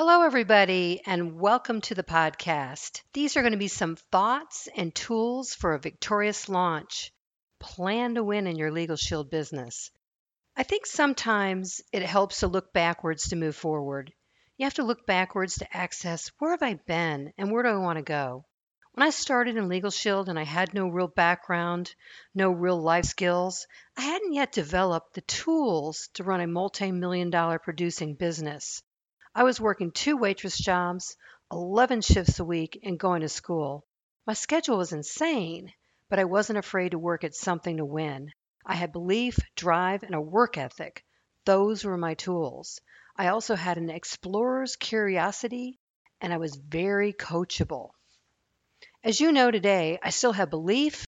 Hello, everybody, and welcome to the podcast. These are going to be some thoughts and tools for a victorious launch. Plan to win in your Legal Shield business. I think sometimes it helps to look backwards to move forward. You have to look backwards to access where have I been and where do I want to go. When I started in Legal Shield and I had no real background, no real life skills, I hadn't yet developed the tools to run a multi million dollar producing business. I was working two waitress jobs, 11 shifts a week, and going to school. My schedule was insane, but I wasn't afraid to work at something to win. I had belief, drive, and a work ethic. Those were my tools. I also had an explorer's curiosity, and I was very coachable. As you know today, I still have belief,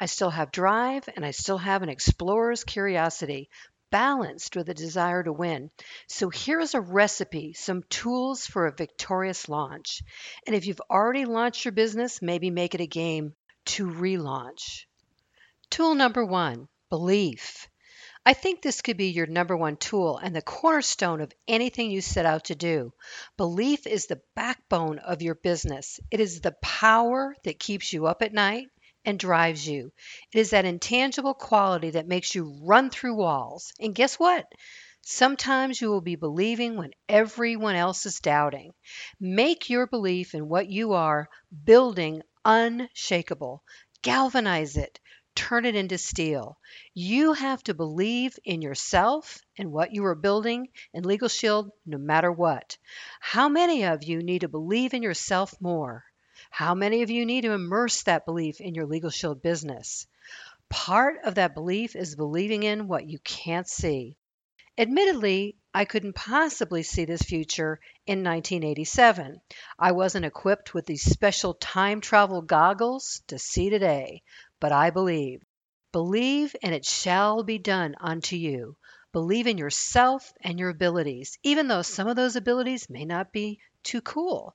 I still have drive, and I still have an explorer's curiosity, balanced with a desire to win. So here's a recipe, some tools for a victorious launch. And if you've already launched your business, maybe make it a game to relaunch. Tool number one belief. I think this could be your number one tool and the cornerstone of anything you set out to do. Belief is the backbone of your business. It is the power that keeps you up at night and drives you. It is that intangible quality that makes you run through walls. And guess what? Sometimes you will be believing when everyone else is doubting. Make your belief in what you are building unshakable. Galvanize it. Turn it into steel. You have to believe in yourself and what you are building in Legal Shield no matter what. How many of you need to believe in yourself more? How many of you need to immerse that belief in your Legal Shield business? Part of that belief is believing in what you can't see. Admittedly, I couldn't possibly see this future in 1987. I wasn't equipped with these special time travel goggles to see today, but I believe. Believe and it shall be done unto you. Believe in yourself and your abilities, even though some of those abilities may not be too cool.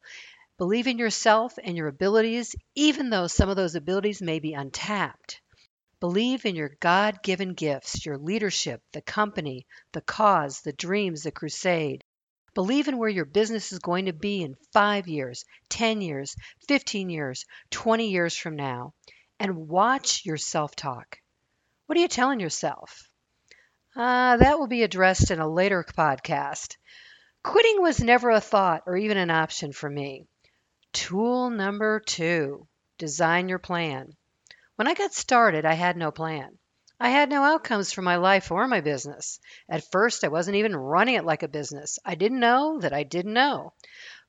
Believe in yourself and your abilities, even though some of those abilities may be untapped. Believe in your God given gifts, your leadership, the company, the cause, the dreams, the crusade. Believe in where your business is going to be in five years, 10 years, 15 years, 20 years from now. And watch your self talk. What are you telling yourself? Uh, that will be addressed in a later podcast. Quitting was never a thought or even an option for me. Tool number two design your plan. When I got started, I had no plan. I had no outcomes for my life or my business. At first, I wasn't even running it like a business. I didn't know that I didn't know.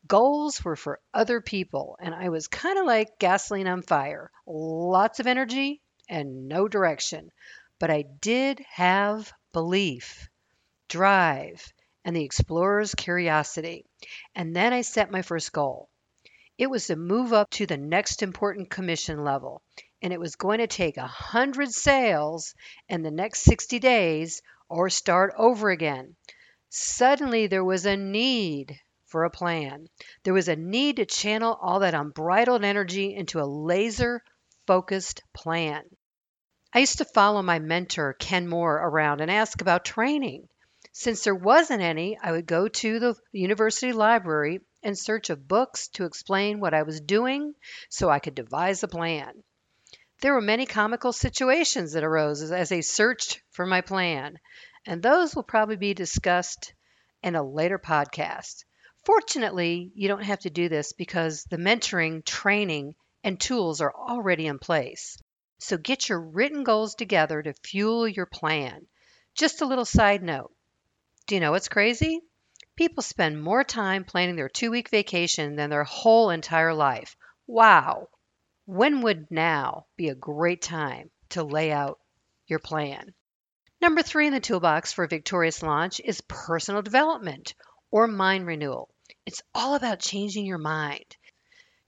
Goals were for other people, and I was kind of like gasoline on fire lots of energy and no direction. But I did have belief, drive, and the explorer's curiosity. And then I set my first goal. It was to move up to the next important commission level, and it was going to take a hundred sales in the next 60 days or start over again. Suddenly, there was a need for a plan. There was a need to channel all that unbridled energy into a laser focused plan. I used to follow my mentor, Ken Moore, around and ask about training. Since there wasn't any, I would go to the university library in search of books to explain what I was doing so I could devise a plan. There were many comical situations that arose as I searched for my plan, and those will probably be discussed in a later podcast. Fortunately, you don't have to do this because the mentoring, training, and tools are already in place. So get your written goals together to fuel your plan. Just a little side note. Do you know what's crazy? People spend more time planning their two week vacation than their whole entire life. Wow! When would now be a great time to lay out your plan? Number three in the toolbox for a victorious launch is personal development or mind renewal. It's all about changing your mind.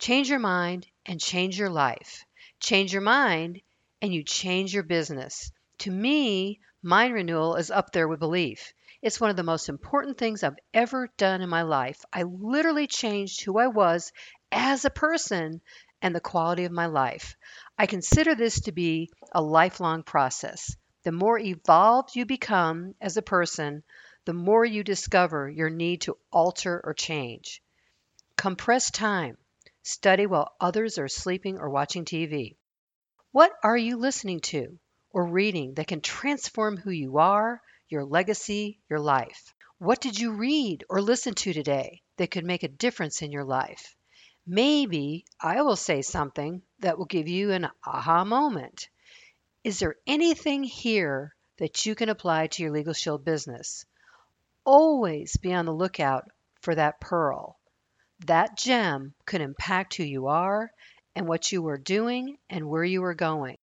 Change your mind and change your life. Change your mind and you change your business. To me, mind renewal is up there with belief. It's one of the most important things I've ever done in my life. I literally changed who I was as a person and the quality of my life. I consider this to be a lifelong process. The more evolved you become as a person, the more you discover your need to alter or change. Compress time. Study while others are sleeping or watching TV. What are you listening to or reading that can transform who you are, your legacy, your life? What did you read or listen to today that could make a difference in your life? Maybe I will say something that will give you an aha moment. Is there anything here that you can apply to your Legal Shield business? Always be on the lookout for that pearl. That gem could impact who you are and what you are doing and where you are going.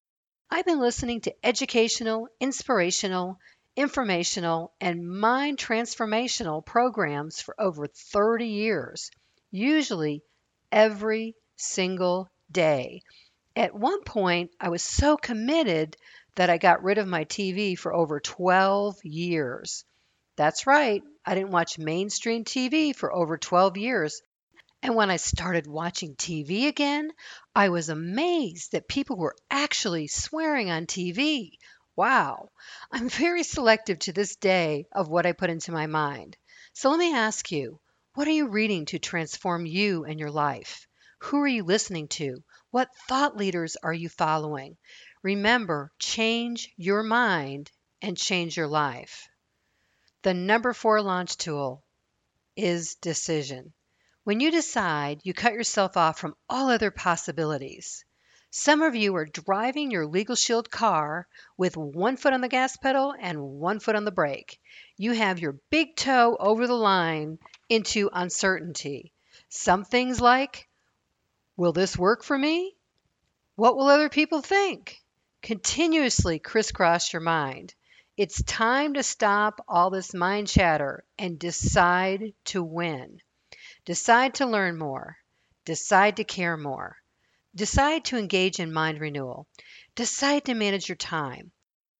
I've been listening to educational, inspirational, informational, and mind transformational programs for over 30 years, usually every single day. At one point, I was so committed that I got rid of my TV for over 12 years. That's right, I didn't watch mainstream TV for over 12 years. And when I started watching TV again, I was amazed that people were actually swearing on TV. Wow. I'm very selective to this day of what I put into my mind. So let me ask you what are you reading to transform you and your life? Who are you listening to? What thought leaders are you following? Remember, change your mind and change your life. The number four launch tool is decision. When you decide, you cut yourself off from all other possibilities. Some of you are driving your Legal Shield car with one foot on the gas pedal and one foot on the brake. You have your big toe over the line into uncertainty. Some things like, will this work for me? What will other people think? Continuously crisscross your mind. It's time to stop all this mind chatter and decide to win. Decide to learn more. Decide to care more. Decide to engage in mind renewal. Decide to manage your time.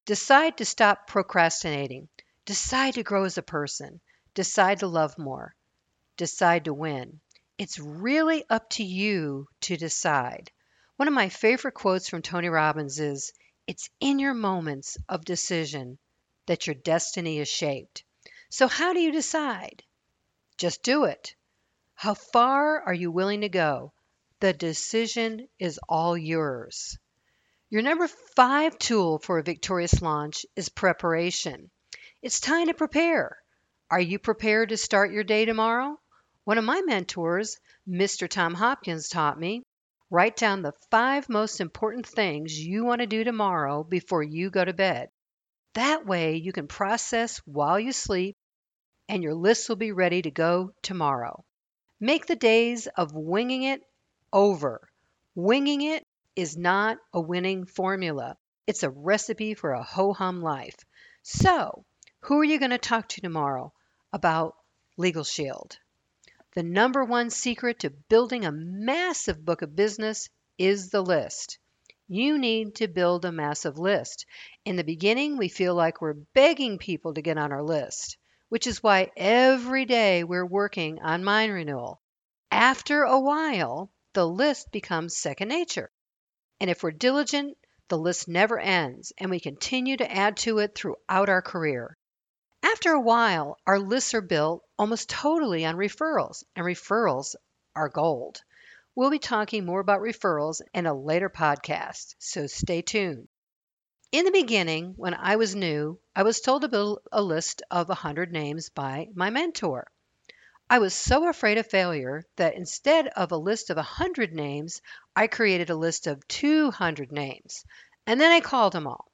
Decide to stop procrastinating. Decide to grow as a person. Decide to love more. Decide to win. It's really up to you to decide. One of my favorite quotes from Tony Robbins is It's in your moments of decision that your destiny is shaped. So, how do you decide? Just do it. How far are you willing to go? The decision is all yours. Your number five tool for a victorious launch is preparation. It's time to prepare. Are you prepared to start your day tomorrow? One of my mentors, Mr. Tom Hopkins, taught me write down the five most important things you want to do tomorrow before you go to bed. That way you can process while you sleep and your list will be ready to go tomorrow. Make the days of winging it over. Winging it is not a winning formula. It's a recipe for a ho hum life. So, who are you going to talk to tomorrow about Legal Shield? The number one secret to building a massive book of business is the list. You need to build a massive list. In the beginning, we feel like we're begging people to get on our list, which is why every day we're working on mind renewal. After a while, the list becomes second nature. And if we're diligent, the list never ends and we continue to add to it throughout our career. After a while, our lists are built almost totally on referrals, and referrals are gold. We'll be talking more about referrals in a later podcast, so stay tuned. In the beginning, when I was new, I was told to build a list of 100 names by my mentor. I was so afraid of failure that instead of a list of 100 names, I created a list of 200 names. And then I called them all.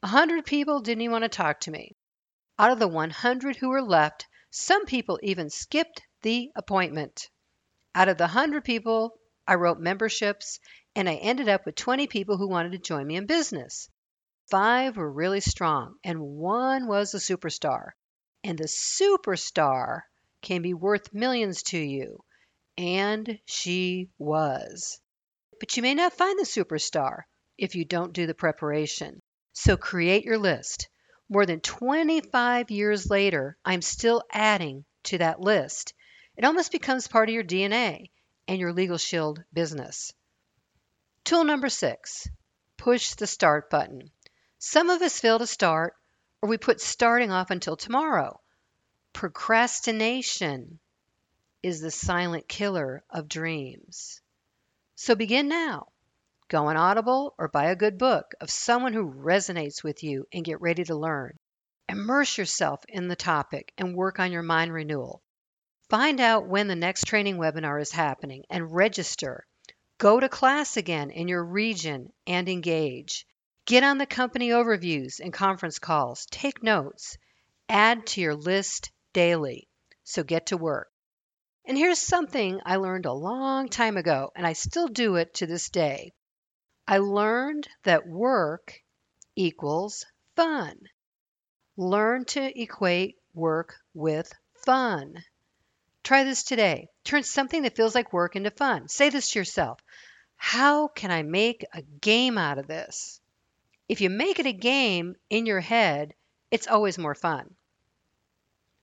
100 people didn't even want to talk to me. Out of the 100 who were left, some people even skipped the appointment. Out of the 100 people, I wrote memberships, and I ended up with 20 people who wanted to join me in business. Five were really strong, and one was a superstar. And the superstar can be worth millions to you. And she was. But you may not find the superstar if you don't do the preparation. So create your list. More than 25 years later, I'm still adding to that list. It almost becomes part of your DNA and your Legal Shield business. Tool number six push the start button. Some of us fail to start, or we put starting off until tomorrow. Procrastination is the silent killer of dreams. So begin now. Go on Audible or buy a good book of someone who resonates with you and get ready to learn. Immerse yourself in the topic and work on your mind renewal. Find out when the next training webinar is happening and register. Go to class again in your region and engage. Get on the company overviews and conference calls. Take notes. Add to your list daily. So get to work. And here's something I learned a long time ago, and I still do it to this day. I learned that work equals fun. Learn to equate work with fun. Try this today. Turn something that feels like work into fun. Say this to yourself How can I make a game out of this? If you make it a game in your head, it's always more fun.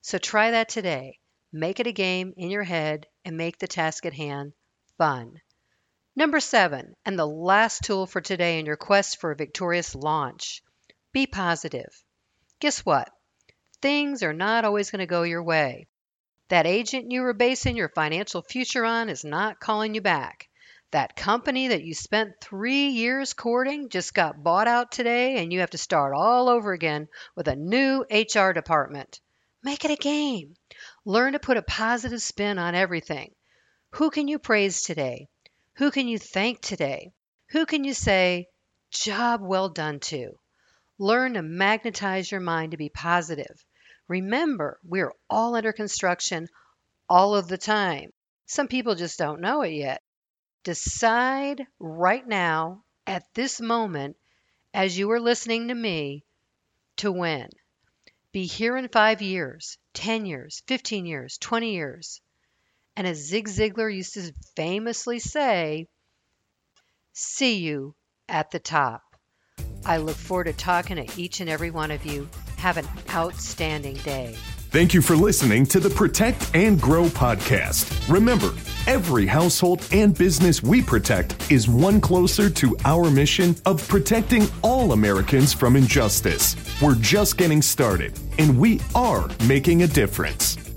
So try that today. Make it a game in your head and make the task at hand fun. Number seven, and the last tool for today in your quest for a victorious launch be positive. Guess what? Things are not always going to go your way. That agent you were basing your financial future on is not calling you back. That company that you spent three years courting just got bought out today, and you have to start all over again with a new HR department. Make it a game. Learn to put a positive spin on everything. Who can you praise today? Who can you thank today? Who can you say, job well done to? Learn to magnetize your mind to be positive. Remember, we're all under construction all of the time. Some people just don't know it yet. Decide right now, at this moment, as you are listening to me, to win. Be here in five years, 10 years, 15 years, 20 years. And as Zig Ziglar used to famously say, see you at the top. I look forward to talking to each and every one of you. Have an outstanding day. Thank you for listening to the Protect and Grow podcast. Remember, every household and business we protect is one closer to our mission of protecting all Americans from injustice. We're just getting started, and we are making a difference.